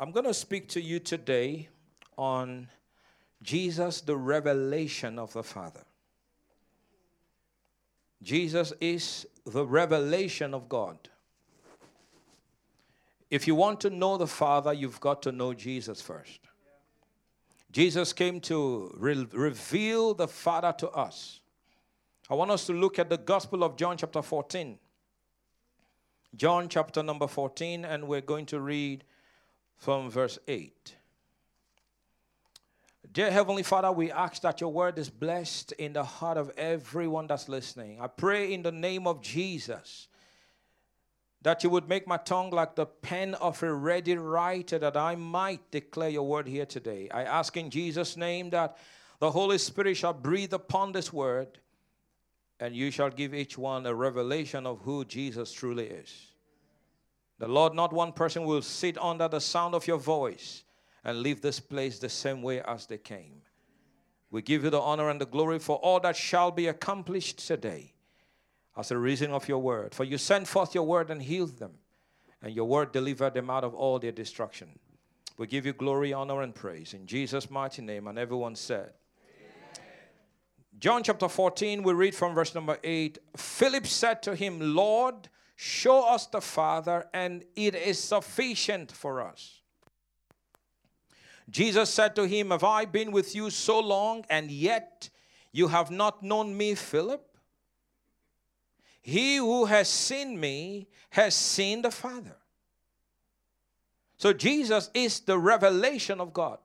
I'm going to speak to you today on Jesus, the revelation of the Father. Jesus is the revelation of God. If you want to know the Father, you've got to know Jesus first. Jesus came to re- reveal the Father to us. I want us to look at the Gospel of John, chapter 14. John, chapter number 14, and we're going to read from verse 8. Dear Heavenly Father, we ask that your word is blessed in the heart of everyone that's listening. I pray in the name of Jesus that you would make my tongue like the pen of a ready writer that I might declare your word here today. I ask in Jesus' name that the Holy Spirit shall breathe upon this word and you shall give each one a revelation of who Jesus truly is. The Lord, not one person will sit under the sound of your voice and leave this place the same way as they came. We give you the honor and the glory for all that shall be accomplished today as a reason of your word. For you sent forth your word and healed them, and your word delivered them out of all their destruction. We give you glory, honor, and praise in Jesus' mighty name. And everyone said, Amen. John chapter 14, we read from verse number 8 Philip said to him, Lord, show us the Father, and it is sufficient for us. Jesus said to him, Have I been with you so long, and yet you have not known me, Philip? He who has seen me has seen the Father. So Jesus is the revelation of God.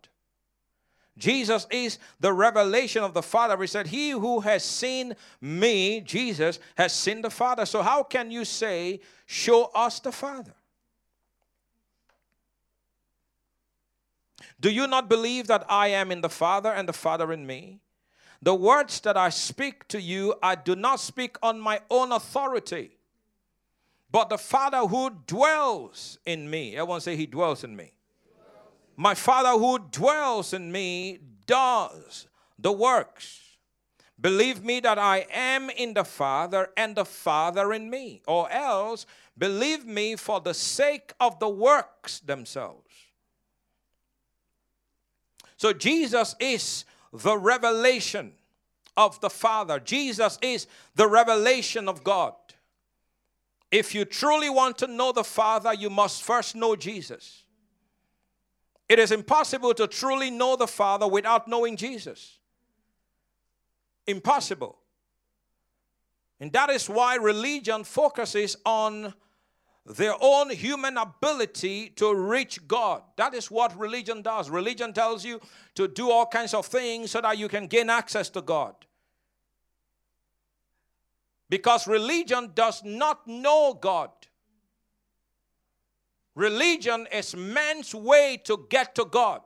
Jesus is the revelation of the Father. He said, He who has seen me, Jesus, has seen the Father. So how can you say, Show us the Father? Do you not believe that I am in the Father and the Father in me? The words that I speak to you, I do not speak on my own authority, but the Father who dwells in me. Everyone say, He dwells in me. My Father who dwells in me does the works. Believe me that I am in the Father and the Father in me, or else believe me for the sake of the works themselves. So Jesus is the revelation of the Father. Jesus is the revelation of God. If you truly want to know the Father, you must first know Jesus. It is impossible to truly know the Father without knowing Jesus. Impossible. And that is why religion focuses on their own human ability to reach God. That is what religion does. Religion tells you to do all kinds of things so that you can gain access to God. Because religion does not know God. Religion is man's way to get to God.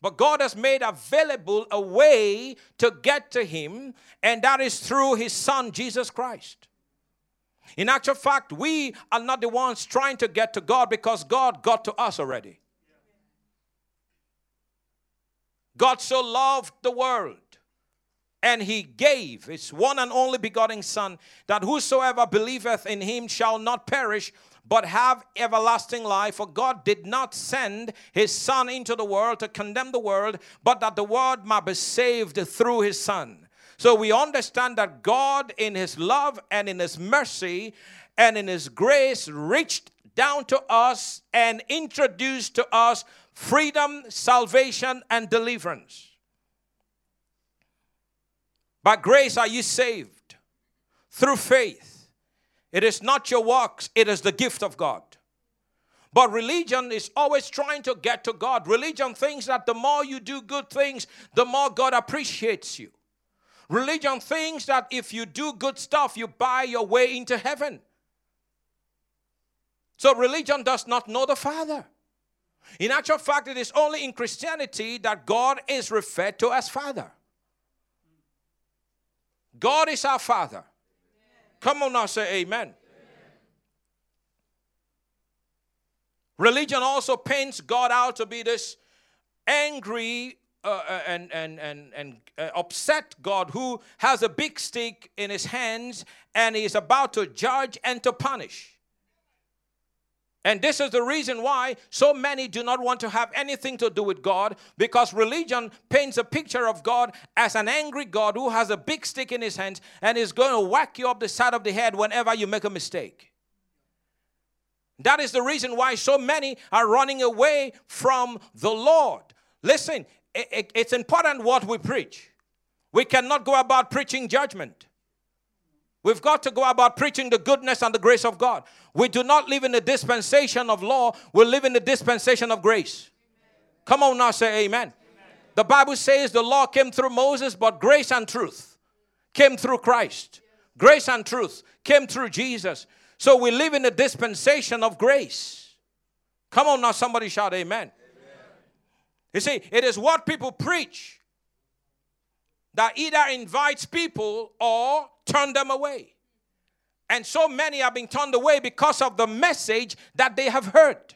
But God has made available a way to get to Him, and that is through His Son, Jesus Christ. In actual fact, we are not the ones trying to get to God because God got to us already. God so loved the world and he gave his one and only begotten Son, that whosoever believeth in him shall not perish, but have everlasting life. For God did not send his Son into the world to condemn the world, but that the world might be saved through his Son. So we understand that God, in His love and in His mercy and in His grace, reached down to us and introduced to us freedom, salvation, and deliverance. By grace are you saved through faith. It is not your works, it is the gift of God. But religion is always trying to get to God. Religion thinks that the more you do good things, the more God appreciates you. Religion thinks that if you do good stuff, you buy your way into heaven. So religion does not know the Father. In actual fact, it is only in Christianity that God is referred to as Father. God is our Father. Come on now, say amen. amen. Religion also paints God out to be this angry, uh, uh, and, and, and, and uh, upset God, who has a big stick in his hands and is about to judge and to punish. And this is the reason why so many do not want to have anything to do with God because religion paints a picture of God as an angry God who has a big stick in his hands and is going to whack you up the side of the head whenever you make a mistake. That is the reason why so many are running away from the Lord. Listen, it's important what we preach. We cannot go about preaching judgment. We've got to go about preaching the goodness and the grace of God. We do not live in the dispensation of law, we live in the dispensation of grace. Come on now, say amen. amen. The Bible says the law came through Moses, but grace and truth came through Christ. Grace and truth came through Jesus. So we live in the dispensation of grace. Come on now, somebody shout amen. amen. You see, it is what people preach that either invites people or turn them away. And so many are being turned away because of the message that they have heard.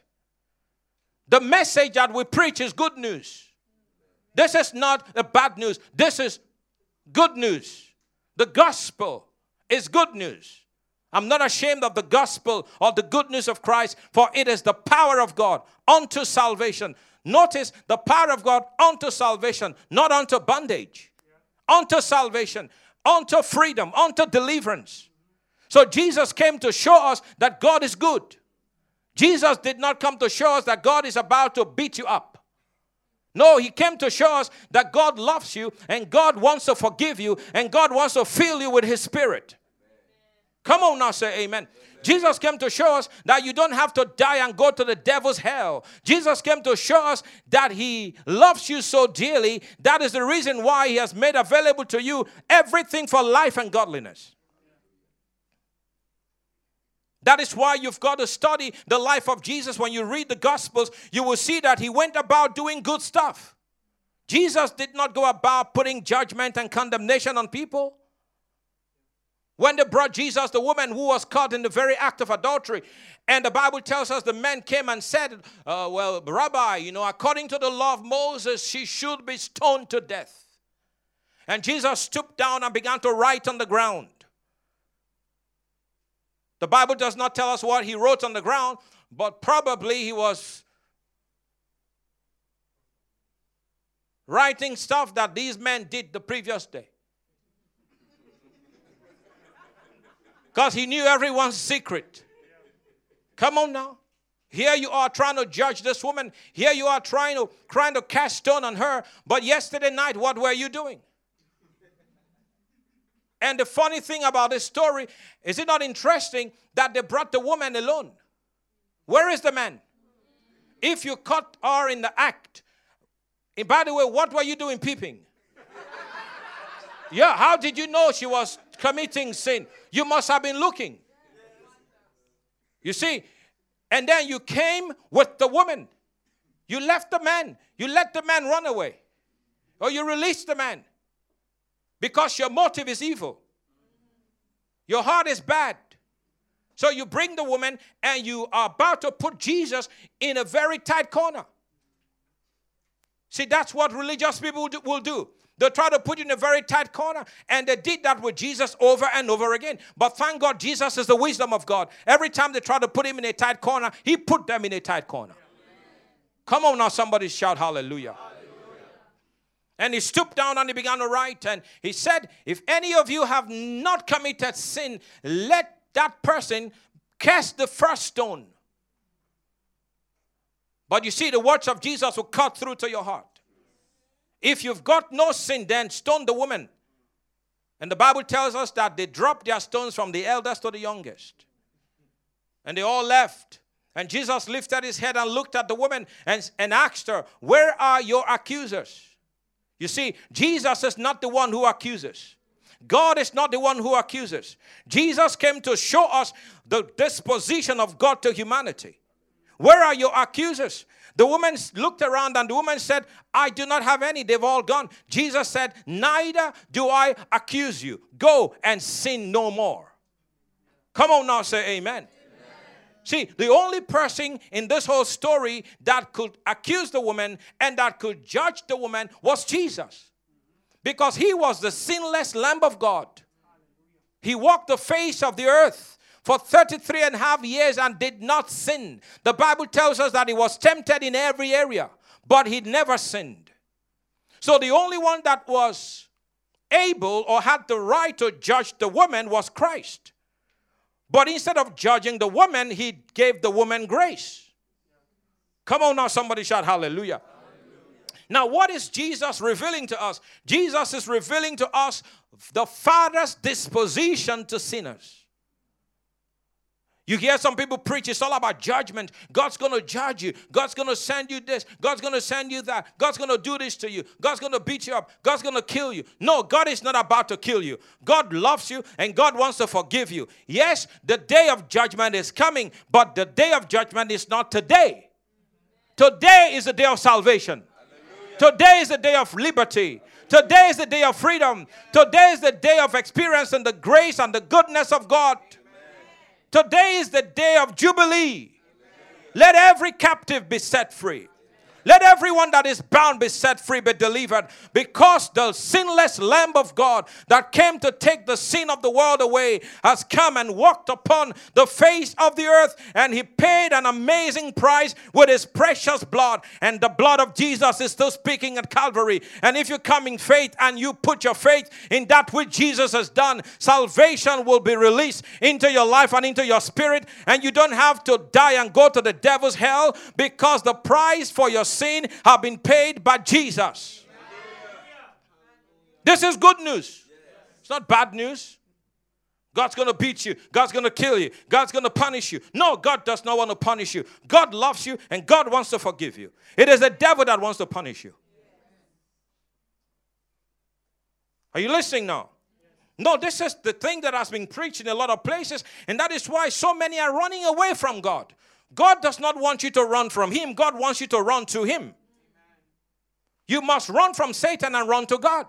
The message that we preach is good news. This is not a bad news. This is good news. The gospel is good news. I'm not ashamed of the gospel or the good news of Christ, for it is the power of God unto salvation. Notice the power of God unto salvation, not unto bondage, unto salvation, unto freedom, unto deliverance. So Jesus came to show us that God is good. Jesus did not come to show us that God is about to beat you up. No, he came to show us that God loves you and God wants to forgive you and God wants to fill you with his spirit. Come on now, say amen. amen. Jesus came to show us that you don't have to die and go to the devil's hell. Jesus came to show us that he loves you so dearly. That is the reason why he has made available to you everything for life and godliness. That is why you've got to study the life of Jesus. When you read the Gospels, you will see that he went about doing good stuff. Jesus did not go about putting judgment and condemnation on people. When they brought Jesus, the woman who was caught in the very act of adultery, and the Bible tells us the man came and said, uh, Well, Rabbi, you know, according to the law of Moses, she should be stoned to death. And Jesus stooped down and began to write on the ground. The Bible does not tell us what he wrote on the ground, but probably he was writing stuff that these men did the previous day. Because he knew everyone's secret. Come on now. Here you are trying to judge this woman. Here you are trying to trying to cast stone on her. But yesterday night, what were you doing? And the funny thing about this story is it not interesting that they brought the woman alone? Where is the man? If you caught her in the act, and by the way, what were you doing peeping? yeah, how did you know she was committing sin. You must have been looking. You see, and then you came with the woman. You left the man. You let the man run away. Or you released the man because your motive is evil. Your heart is bad. So you bring the woman and you are about to put Jesus in a very tight corner. See, that's what religious people will do. They try to put you in a very tight corner. And they did that with Jesus over and over again. But thank God, Jesus is the wisdom of God. Every time they try to put him in a tight corner, he put them in a tight corner. Come on now, somebody shout hallelujah. hallelujah. And he stooped down and he began to write. And he said, If any of you have not committed sin, let that person cast the first stone. But you see, the words of Jesus will cut through to your heart. If you've got no sin, then stone the woman. And the Bible tells us that they dropped their stones from the eldest to the youngest. And they all left. And Jesus lifted his head and looked at the woman and, and asked her, Where are your accusers? You see, Jesus is not the one who accuses. God is not the one who accuses. Jesus came to show us the disposition of God to humanity. Where are your accusers? The woman looked around and the woman said, I do not have any. They've all gone. Jesus said, Neither do I accuse you. Go and sin no more. Come on now, say amen. amen. See, the only person in this whole story that could accuse the woman and that could judge the woman was Jesus. Because he was the sinless Lamb of God. He walked the face of the earth for 33 and a half years and did not sin. The Bible tells us that he was tempted in every area, but he never sinned. So the only one that was able or had the right to judge the woman was Christ. But instead of judging the woman, he gave the woman grace. Come on now, somebody shout hallelujah. Now, what is Jesus revealing to us? Jesus is revealing to us the Father's disposition to sinners. You hear some people preach, it's all about judgment. God's going to judge you. God's going to send you this. God's going to send you that. God's going to do this to you. God's going to beat you up. God's going to kill you. No, God is not about to kill you. God loves you and God wants to forgive you. Yes, the day of judgment is coming, but the day of judgment is not today. Today is the day of salvation. Today is the day of liberty. Today is the day of freedom. Today is the day of experiencing the grace and the goodness of God. Today is the day of Jubilee. Let every captive be set free. Let everyone that is bound be set free, be delivered, because the sinless Lamb of God that came to take the sin of the world away has come and walked upon the face of the earth, and he paid an amazing price with his precious blood. And the blood of Jesus is still speaking at Calvary. And if you come in faith and you put your faith in that which Jesus has done, salvation will be released into your life and into your spirit, and you don't have to die and go to the devil's hell because the price for your sin have been paid by Jesus. This is good news. It's not bad news. God's going to beat you. God's going to kill you. God's going to punish you. No, God does not want to punish you. God loves you and God wants to forgive you. It is the devil that wants to punish you. Are you listening now? No, this is the thing that has been preached in a lot of places, and that is why so many are running away from God. God does not want you to run from Him, God wants you to run to Him. You must run from Satan and run to God.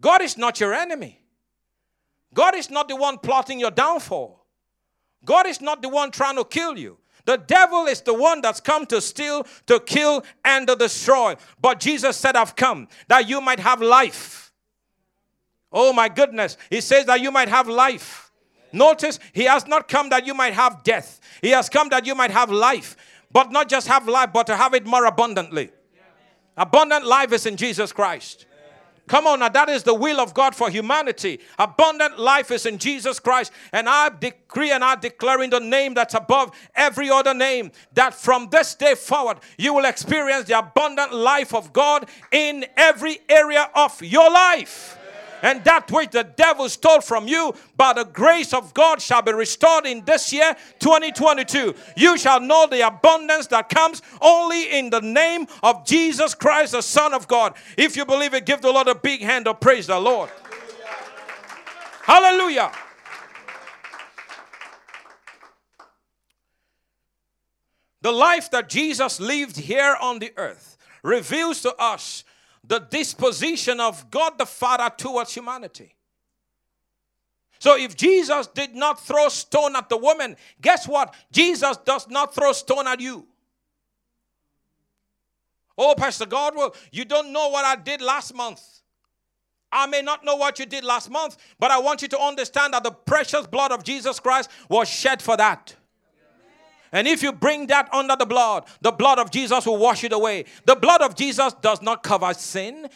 God is not your enemy. God is not the one plotting your downfall. God is not the one trying to kill you. The devil is the one that's come to steal, to kill, and to destroy. But Jesus said, I've come that you might have life. Oh my goodness. He says that you might have life Notice, he has not come that you might have death. He has come that you might have life. But not just have life, but to have it more abundantly. Abundant life is in Jesus Christ. Come on, now that is the will of God for humanity. Abundant life is in Jesus Christ. And I decree and I declare in the name that's above every other name that from this day forward you will experience the abundant life of God in every area of your life. And that which the devil stole from you, by the grace of God, shall be restored in this year, 2022. You shall know the abundance that comes only in the name of Jesus Christ, the Son of God. If you believe it, give the Lord a big hand of praise the Lord. Hallelujah. The life that Jesus lived here on the earth reveals to us the disposition of God the Father towards humanity. So if Jesus did not throw stone at the woman, guess what? Jesus does not throw stone at you. Oh, Pastor Godwell, you don't know what I did last month. I may not know what you did last month, but I want you to understand that the precious blood of Jesus Christ was shed for that. And if you bring that under the blood, the blood of Jesus will wash it away. The blood of Jesus does not cover sin.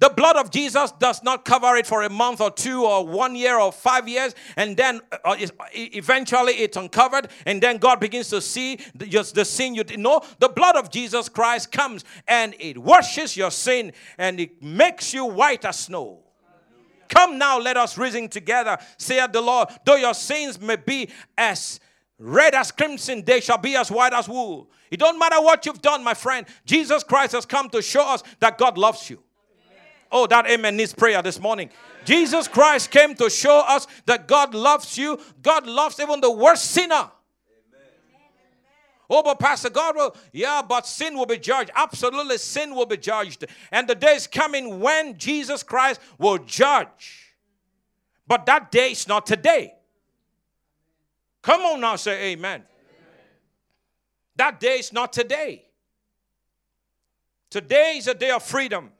The blood of Jesus does not cover it for a month or two or one year or five years, and then uh, eventually it's uncovered, and then God begins to see the, just the sin you. No, the blood of Jesus Christ comes and it washes your sin and it makes you white as snow. Come now, let us reason together, saith the Lord. Though your sins may be as Red as crimson, they shall be as white as wool. It don't matter what you've done, my friend. Jesus Christ has come to show us that God loves you. Oh, that amen needs prayer this morning. Jesus Christ came to show us that God loves you. God loves even the worst sinner. Oh, but Pastor God will, yeah, but sin will be judged. Absolutely, sin will be judged. And the day is coming when Jesus Christ will judge. But that day is not today. Come on now, say amen. amen. That day is not today. Today is a day of freedom.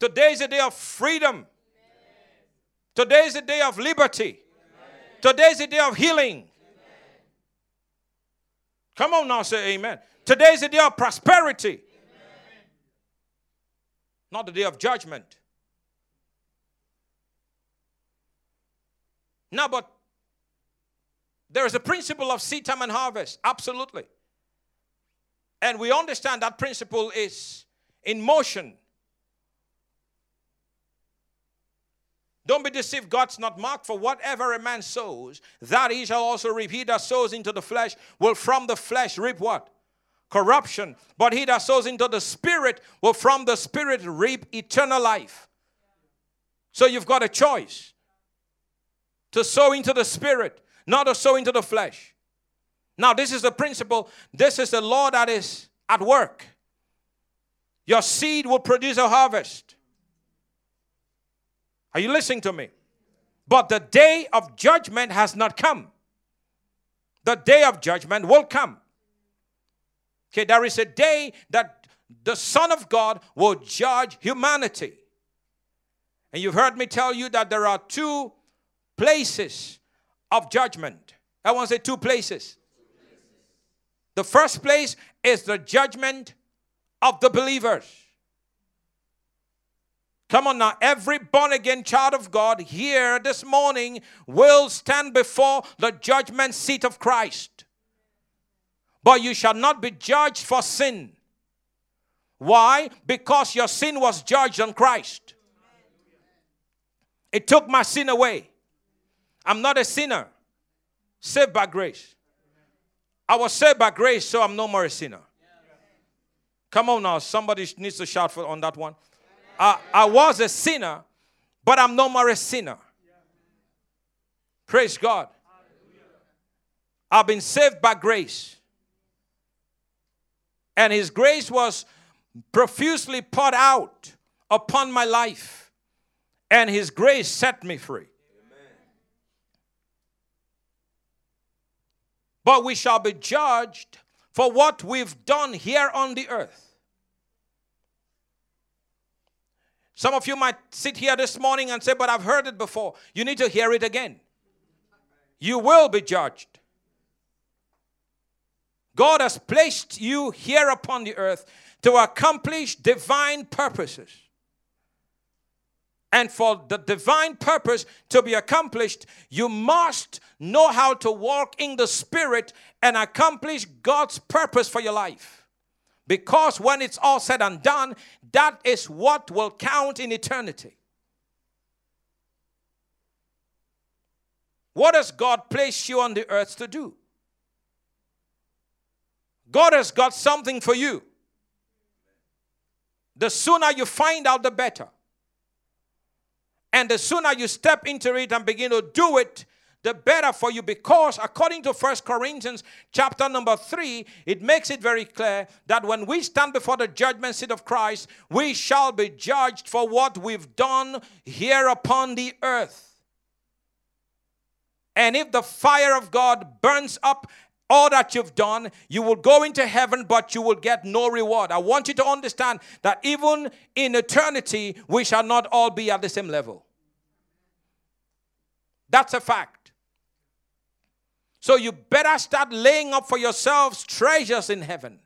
Today is a day of freedom. Today is a day of liberty. Today is a day of healing. Come on now, say amen. Today is a day of prosperity, not the day of judgment. Now, but there is a principle of seed time and harvest, absolutely. And we understand that principle is in motion. Don't be deceived, God's not marked for whatever a man sows, that he shall also reap. He that sows into the flesh will from the flesh reap what? Corruption. But he that sows into the spirit will from the spirit reap eternal life. So you've got a choice to sow into the spirit, not to sow into the flesh. Now, this is the principle, this is the law that is at work. Your seed will produce a harvest. Are you listening to me? But the day of judgment has not come. The day of judgment will come. Okay, there is a day that the Son of God will judge humanity. And you've heard me tell you that there are two places of judgment. I want to say two places. The first place is the judgment of the believers. Come on now, every born again child of God here this morning will stand before the judgment seat of Christ. But you shall not be judged for sin. Why? Because your sin was judged on Christ. It took my sin away. I'm not a sinner, saved by grace. I was saved by grace, so I'm no more a sinner. Come on now, somebody needs to shout for on that one. I, I was a sinner, but I'm no more a sinner. Praise God. I've been saved by grace. And His grace was profusely poured out upon my life. And His grace set me free. But we shall be judged for what we've done here on the earth. Some of you might sit here this morning and say, But I've heard it before. You need to hear it again. You will be judged. God has placed you here upon the earth to accomplish divine purposes. And for the divine purpose to be accomplished, you must know how to walk in the Spirit and accomplish God's purpose for your life. Because when it's all said and done, that is what will count in eternity. What has God placed you on the earth to do? God has got something for you. The sooner you find out, the better. And the sooner you step into it and begin to do it, the better for you. Because according to First Corinthians chapter number 3 it makes it very clear that when we stand before the judgment seat of Christ we shall be judged for what we've done here upon the earth. And if the fire of God burns up all that you've done, you will go into heaven, but you will get no reward. I want you to understand that even in eternity, we shall not all be at the same level. That's a fact. So you better start laying up for yourselves treasures in heaven,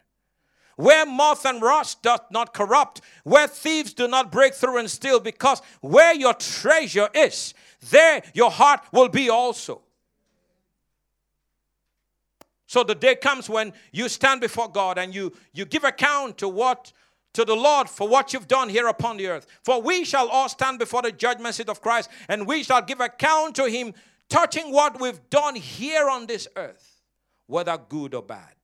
where moth and rust doth not corrupt, where thieves do not break through and steal, because where your treasure is, there your heart will be also. So the day comes when you stand before God and you, you give account to what to the Lord for what you've done here upon the earth. For we shall all stand before the judgment seat of Christ, and we shall give account to him touching what we've done here on this earth, whether good or bad.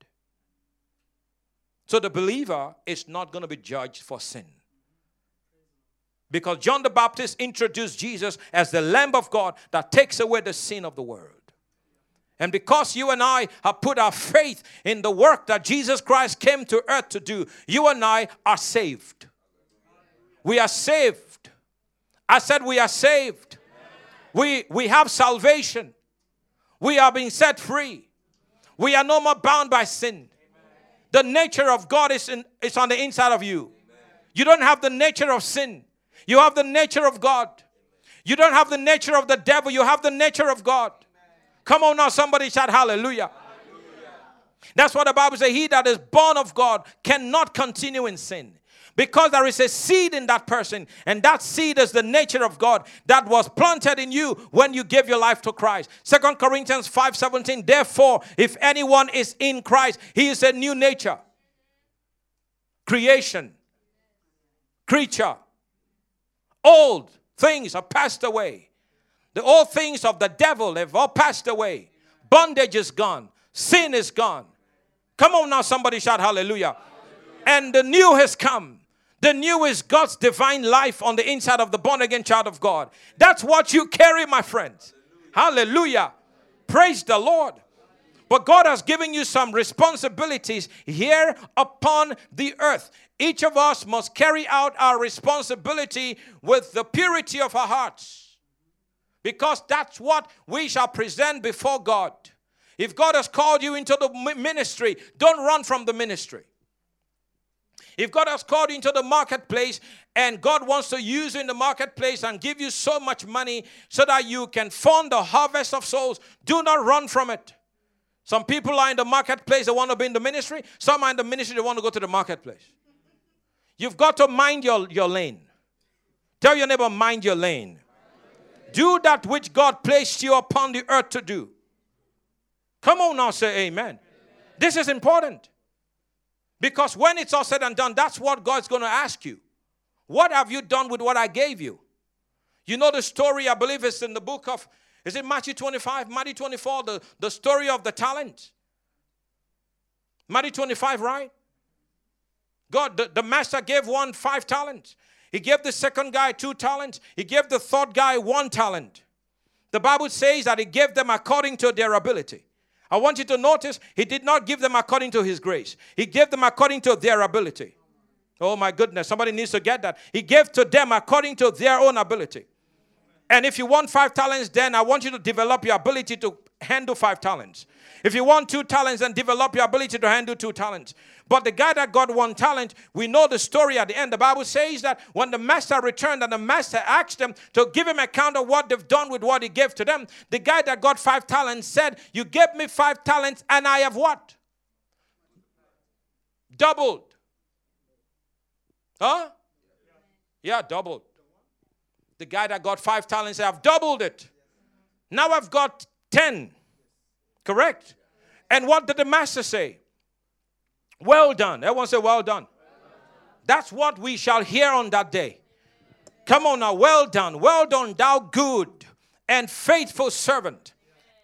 So the believer is not going to be judged for sin. Because John the Baptist introduced Jesus as the Lamb of God that takes away the sin of the world. And because you and I have put our faith in the work that Jesus Christ came to earth to do, you and I are saved. We are saved. I said, We are saved. We, we have salvation. We are being set free. We are no more bound by sin. The nature of God is, in, is on the inside of you. You don't have the nature of sin. You have the nature of God. You don't have the nature of the devil. You have the nature of God. Come on now, somebody shout hallelujah. That's what the Bible says. He that is born of God cannot continue in sin. Because there is a seed in that person, and that seed is the nature of God that was planted in you when you gave your life to Christ. Second Corinthians 5:17. Therefore, if anyone is in Christ, he is a new nature. Creation, creature. Old things are passed away. The old things of the devil have all passed away. Bondage is gone. Sin is gone. Come on now, somebody shout hallelujah. hallelujah. And the new has come. The new is God's divine life on the inside of the born again child of God. That's what you carry, my friends. Hallelujah. Hallelujah. Praise the Lord. But God has given you some responsibilities here upon the earth. Each of us must carry out our responsibility with the purity of our hearts. Because that's what we shall present before God. If God has called you into the ministry, don't run from the ministry. If God has called you into the marketplace and God wants to use you in the marketplace and give you so much money so that you can fund the harvest of souls, do not run from it. Some people are in the marketplace, they want to be in the ministry. Some are in the ministry, they want to go to the marketplace. You've got to mind your, your lane. Tell your neighbor, mind your lane. Do that which God placed you upon the earth to do. Come on now, say amen. amen. This is important. Because when it's all said and done, that's what God's going to ask you. What have you done with what I gave you? You know the story, I believe it's in the book of, is it Matthew 25, Matthew 24, the, the story of the talent. Matthew 25, right? God, the, the master gave one five talents. He gave the second guy two talents. He gave the third guy one talent. The Bible says that he gave them according to their ability. I want you to notice he did not give them according to his grace, he gave them according to their ability. Oh my goodness, somebody needs to get that. He gave to them according to their own ability. And if you want five talents, then I want you to develop your ability to handle five talents. If you want two talents, then develop your ability to handle two talents. But the guy that got one talent, we know the story at the end. The Bible says that when the master returned and the master asked them to give him account of what they've done with what he gave to them, the guy that got five talents said, You gave me five talents and I have what? Doubled. Huh? Yeah, doubled. The guy that got five talents said, I've doubled it. Now I've got ten. Correct? And what did the master say? Well done. Everyone say, Well done. That's what we shall hear on that day. Come on now. Well done. Well done, thou good and faithful servant.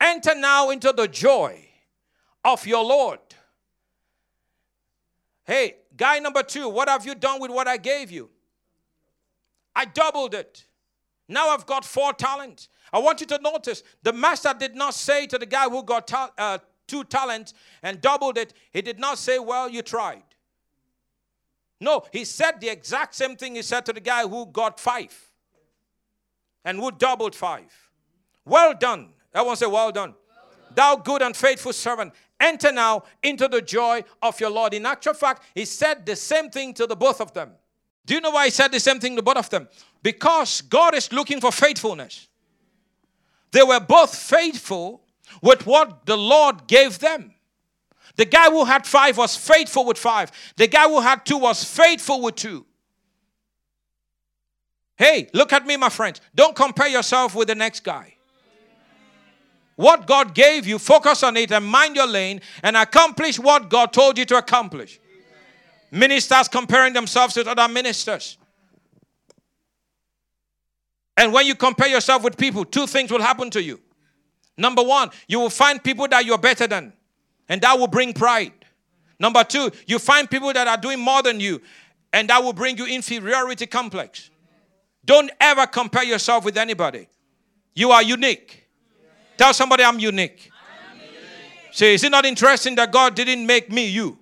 Enter now into the joy of your Lord. Hey, guy number two, what have you done with what I gave you? I doubled it. Now I've got four talents. I want you to notice the master did not say to the guy who got ta- uh, two talents and doubled it, he did not say, Well, you tried. No, he said the exact same thing he said to the guy who got five and who doubled five. Well done. Everyone say, Well done. Well done. Thou good and faithful servant. Enter now into the joy of your Lord. In actual fact, he said the same thing to the both of them. Do you know why he said the same thing to both of them? Because God is looking for faithfulness. They were both faithful with what the Lord gave them. The guy who had five was faithful with five. The guy who had two was faithful with two. Hey, look at me, my friends. Don't compare yourself with the next guy. What God gave you, focus on it and mind your lane and accomplish what God told you to accomplish. Ministers comparing themselves with other ministers. And when you compare yourself with people, two things will happen to you. Number one, you will find people that you're better than, and that will bring pride. Number two, you find people that are doing more than you, and that will bring you inferiority complex. Don't ever compare yourself with anybody. You are unique. Tell somebody I'm unique. Say, is it not interesting that God didn't make me you?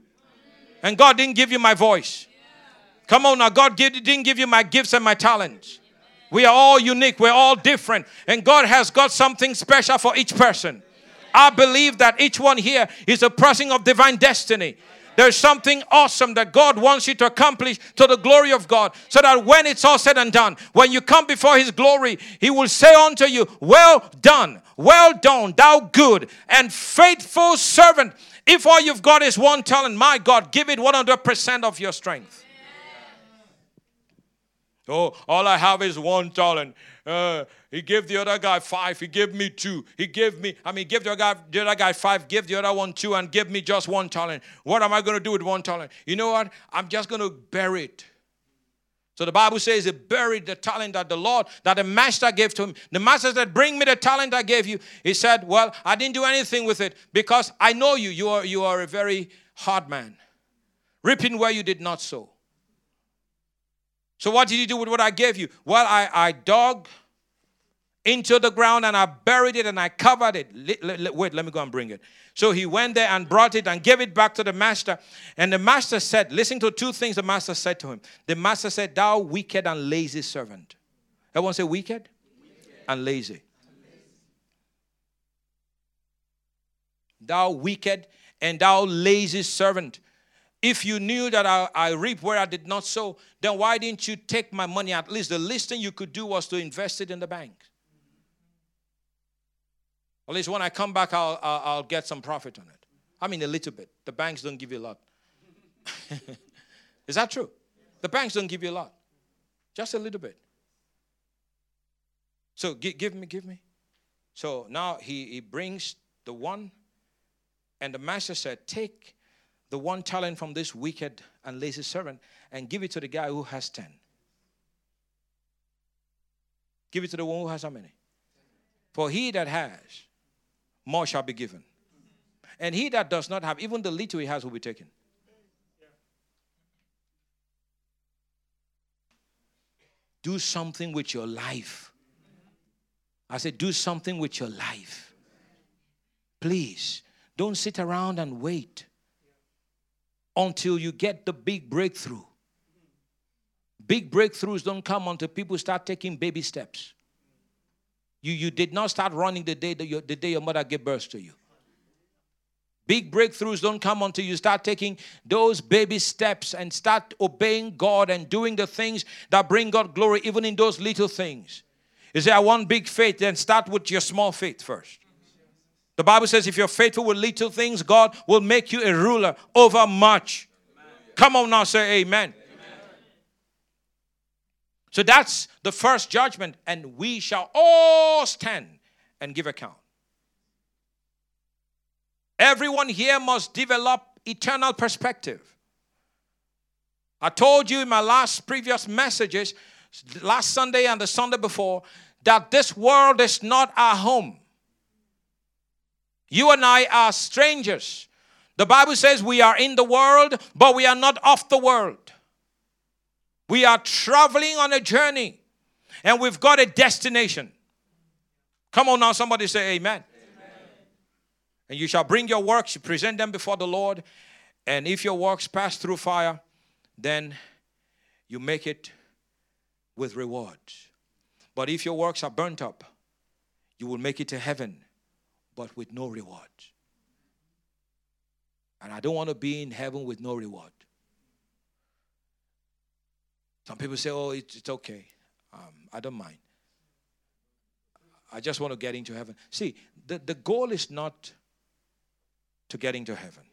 And God didn't give you my voice. Come on now, God didn't give you my gifts and my talents. We are all unique, we're all different, and God has got something special for each person. I believe that each one here is a person of divine destiny. There's something awesome that God wants you to accomplish to the glory of God. So that when it's all said and done, when you come before His glory, He will say unto you, Well done, well done, thou good and faithful servant. If all you've got is one talent, my God, give it 100% of your strength. Oh, all I have is one talent. Uh, he gave the other guy five. He gave me two. He gave me, I mean, give the other guy, the other guy five, give the other one two, and give me just one talent. What am I going to do with one talent? You know what? I'm just going to bury it. So the Bible says he buried the talent that the Lord, that the master gave to him. The master said, Bring me the talent I gave you. He said, Well, I didn't do anything with it because I know you. You are, you are a very hard man, reaping where you did not sow. So what did you do with what I gave you? Well, I, I dug into the ground and I buried it and I covered it. Wait, let me go and bring it. So he went there and brought it and gave it back to the master. And the master said, listen to two things the master said to him. The master said, Thou wicked and lazy servant. Everyone say wicked, wicked. and lazy. Thou wicked and thou lazy servant. If you knew that I, I reap where I did not sow, then why didn't you take my money? At least the least thing you could do was to invest it in the bank. At least when I come back, I'll, I'll, I'll get some profit on it. I mean, a little bit. The banks don't give you a lot. Is that true? The banks don't give you a lot. Just a little bit. So give, give me, give me. So now he, he brings the one, and the master said, Take the one talent from this wicked and lazy servant and give it to the guy who has ten. Give it to the one who has how many? For he that has, more shall be given. And he that does not have, even the little he has will be taken. Do something with your life. I said, do something with your life. Please, don't sit around and wait until you get the big breakthrough. Big breakthroughs don't come until people start taking baby steps. You, you did not start running the day, that your, the day your mother gave birth to you. Big breakthroughs don't come until you start taking those baby steps and start obeying God and doing the things that bring God glory, even in those little things. You say, I want big faith, then start with your small faith first. The Bible says, if you're faithful with little things, God will make you a ruler over much. Amen. Come on now, say amen. So that's the first judgment, and we shall all stand and give account. Everyone here must develop eternal perspective. I told you in my last previous messages, last Sunday and the Sunday before, that this world is not our home. You and I are strangers. The Bible says we are in the world, but we are not of the world. We are traveling on a journey and we've got a destination. Come on now, somebody say amen. amen. And you shall bring your works, you present them before the Lord. And if your works pass through fire, then you make it with rewards. But if your works are burnt up, you will make it to heaven, but with no reward. And I don't want to be in heaven with no reward. Some people say, oh, it's, it's okay. Um, I don't mind. I just want to get into heaven. See, the, the goal is not to get into heaven.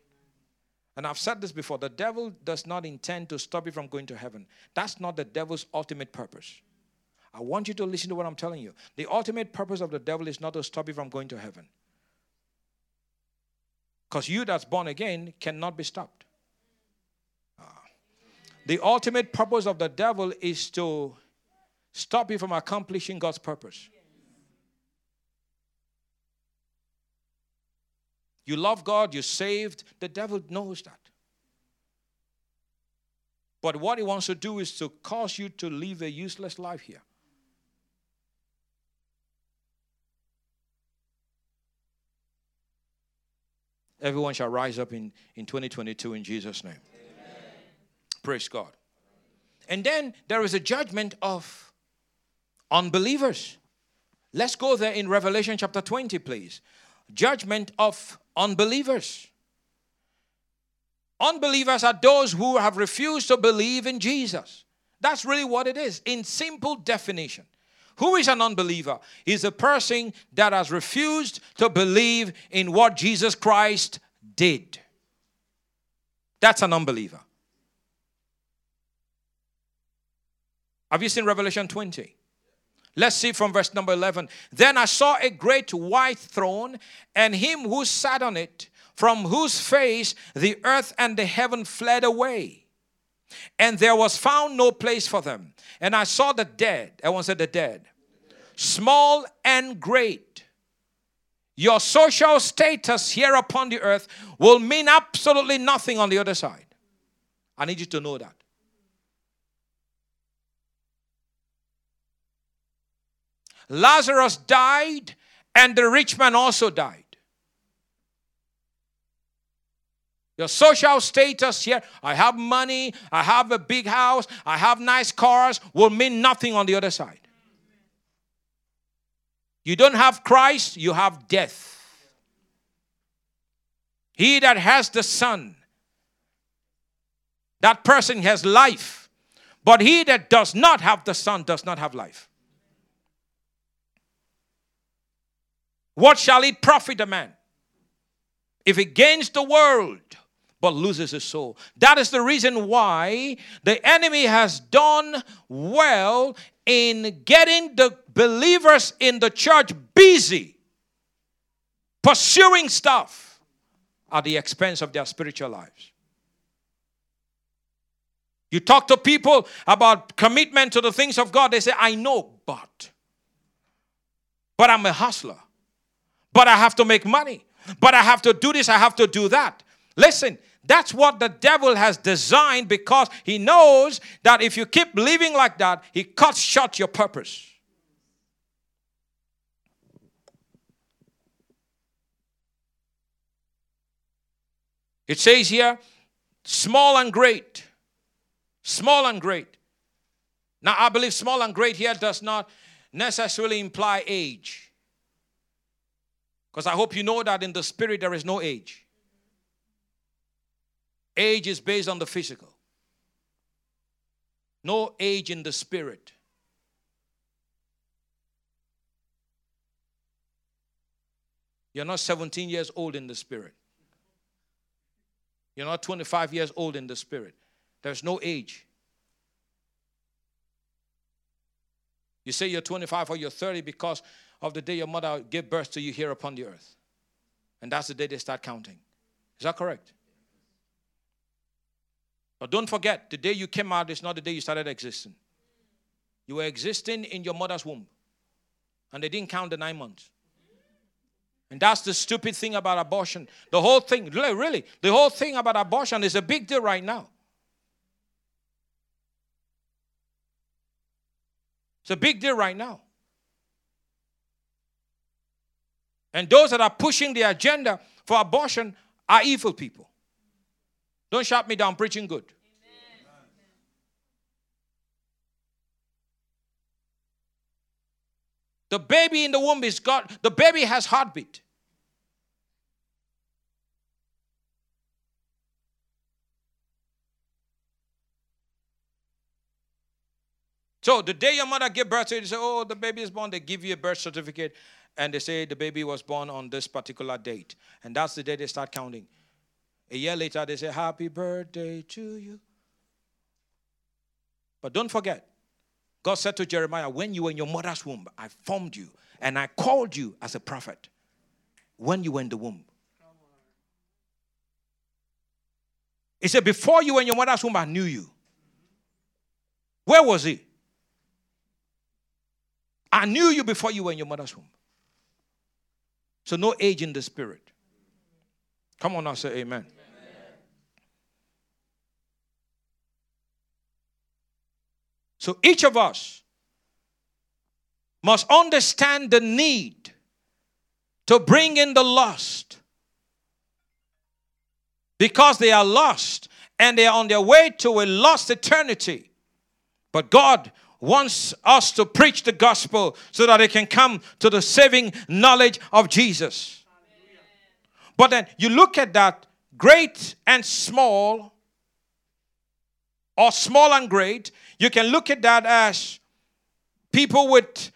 And I've said this before the devil does not intend to stop you from going to heaven. That's not the devil's ultimate purpose. I want you to listen to what I'm telling you. The ultimate purpose of the devil is not to stop you from going to heaven. Because you that's born again cannot be stopped. Ah. The ultimate purpose of the devil is to stop you from accomplishing God's purpose. You love God, you're saved. The devil knows that. But what he wants to do is to cause you to live a useless life here. Everyone shall rise up in, in 2022 in Jesus' name. Praise God. And then there is a judgment of unbelievers. Let's go there in Revelation chapter 20, please. Judgment of unbelievers. Unbelievers are those who have refused to believe in Jesus. That's really what it is, in simple definition. Who is an unbeliever? He's a person that has refused to believe in what Jesus Christ did. That's an unbeliever. Have you seen Revelation 20? Let's see from verse number 11. Then I saw a great white throne, and him who sat on it, from whose face the earth and the heaven fled away. And there was found no place for them. And I saw the dead. Everyone said the dead. Small and great. Your social status here upon the earth will mean absolutely nothing on the other side. I need you to know that. Lazarus died, and the rich man also died. Your social status here, I have money, I have a big house, I have nice cars, will mean nothing on the other side. You don't have Christ, you have death. He that has the Son, that person has life. But he that does not have the Son does not have life. What shall it profit a man if he gains the world but loses his soul? That is the reason why the enemy has done well in getting the believers in the church busy pursuing stuff at the expense of their spiritual lives. You talk to people about commitment to the things of God, they say, I know, but. But I'm a hustler. But I have to make money. But I have to do this, I have to do that. Listen, that's what the devil has designed because he knows that if you keep living like that, he cuts short your purpose. It says here, small and great. Small and great. Now, I believe small and great here does not necessarily imply age. Because I hope you know that in the spirit there is no age. Age is based on the physical, no age in the spirit. You're not 17 years old in the spirit. You're not 25 years old in the spirit. There's no age. You say you're 25 or you're 30 because of the day your mother gave birth to you here upon the earth. And that's the day they start counting. Is that correct? But don't forget, the day you came out is not the day you started existing. You were existing in your mother's womb. And they didn't count the nine months. And that's the stupid thing about abortion. The whole thing, really, the whole thing about abortion is a big deal right now. It's a big deal right now. And those that are pushing the agenda for abortion are evil people. Don't shut me down preaching good. The baby in the womb is God. The baby has heartbeat. So the day your mother gave birth to you, they say, oh, the baby is born. They give you a birth certificate and they say the baby was born on this particular date. And that's the day they start counting. A year later, they say, happy birthday to you. But don't forget, God said to Jeremiah, when you were in your mother's womb, I formed you and I called you as a prophet when you were in the womb. He said, before you were in your mother's womb, I knew you. Where was he? I knew you before you were in your mother's womb. So, no age in the spirit. Come on now, say amen. amen. So, each of us must understand the need to bring in the lost because they are lost and they are on their way to a lost eternity. But God wants us to preach the gospel so that they can come to the saving knowledge of Jesus. But then you look at that, great and small, or small and great, you can look at that as people with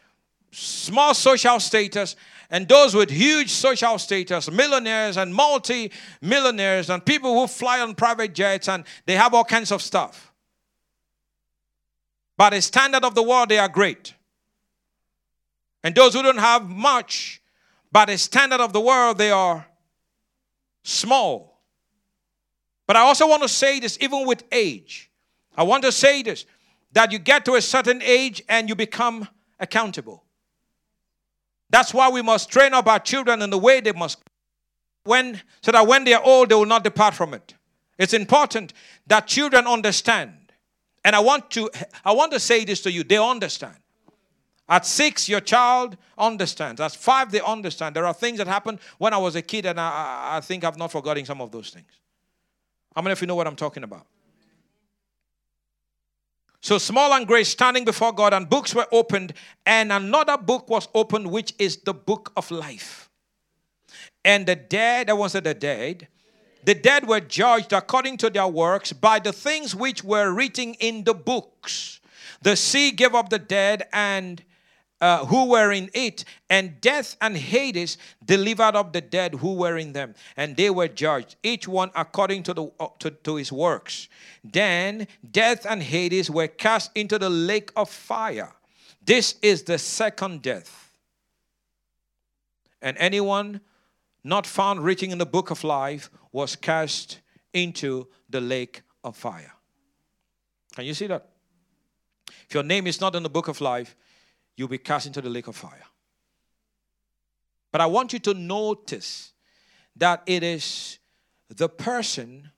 small social status and those with huge social status, millionaires and multi millionaires, and people who fly on private jets and they have all kinds of stuff. By the standard of the world, they are great. And those who don't have much, by the standard of the world, they are small. But I also want to say this, even with age. I want to say this that you get to a certain age and you become accountable. That's why we must train up our children in the way they must when so that when they are old they will not depart from it. It's important that children understand. And I want to I want to say this to you. They understand. At six, your child understands. At five, they understand. There are things that happened when I was a kid, and I, I think I've not forgotten some of those things. How many of you know what I'm talking about? So small and great standing before God, and books were opened, and another book was opened, which is the book of life. And the dead, I won't say the dead, the dead were judged according to their works by the things which were written in the books. The sea gave up the dead, and uh, who were in it, and death and Hades delivered up the dead who were in them, and they were judged, each one according to, the, uh, to, to his works. Then death and Hades were cast into the lake of fire. This is the second death. And anyone not found written in the book of life was cast into the lake of fire. Can you see that? If your name is not in the book of life, you'll be cast into the lake of fire. But I want you to notice that it is the person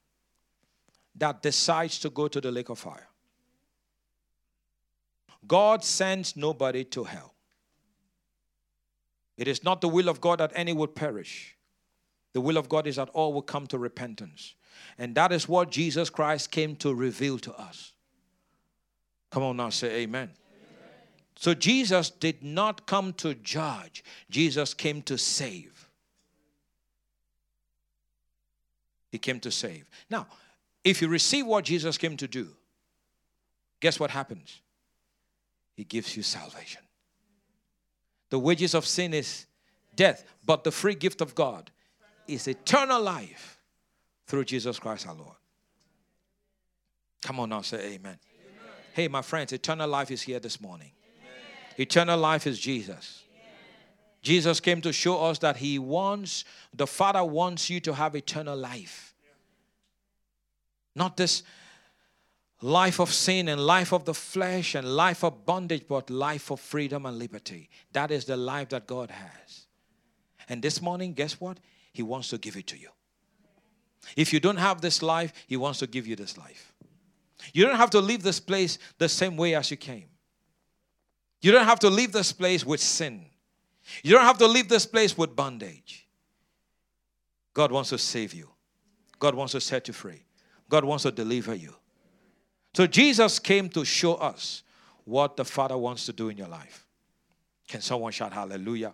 that decides to go to the lake of fire. God sends nobody to hell. It is not the will of God that any would perish. The will of God is that all will come to repentance. And that is what Jesus Christ came to reveal to us. Come on now, say amen. So Jesus did not come to judge, Jesus came to save. He came to save. Now, if you receive what Jesus came to do, guess what happens? He gives you salvation. The wages of sin is death, but the free gift of God is eternal life through Jesus Christ our Lord. Come on now, say amen. amen. Hey, my friends, eternal life is here this morning. Eternal life is Jesus. Jesus came to show us that He wants, the Father wants you to have eternal life. Not this life of sin and life of the flesh and life of bondage, but life of freedom and liberty. That is the life that God has. And this morning, guess what? He wants to give it to you. If you don't have this life, He wants to give you this life. You don't have to leave this place the same way as you came. You don't have to leave this place with sin. You don't have to leave this place with bondage. God wants to save you. God wants to set you free. God wants to deliver you. So Jesus came to show us what the Father wants to do in your life. Can someone shout hallelujah?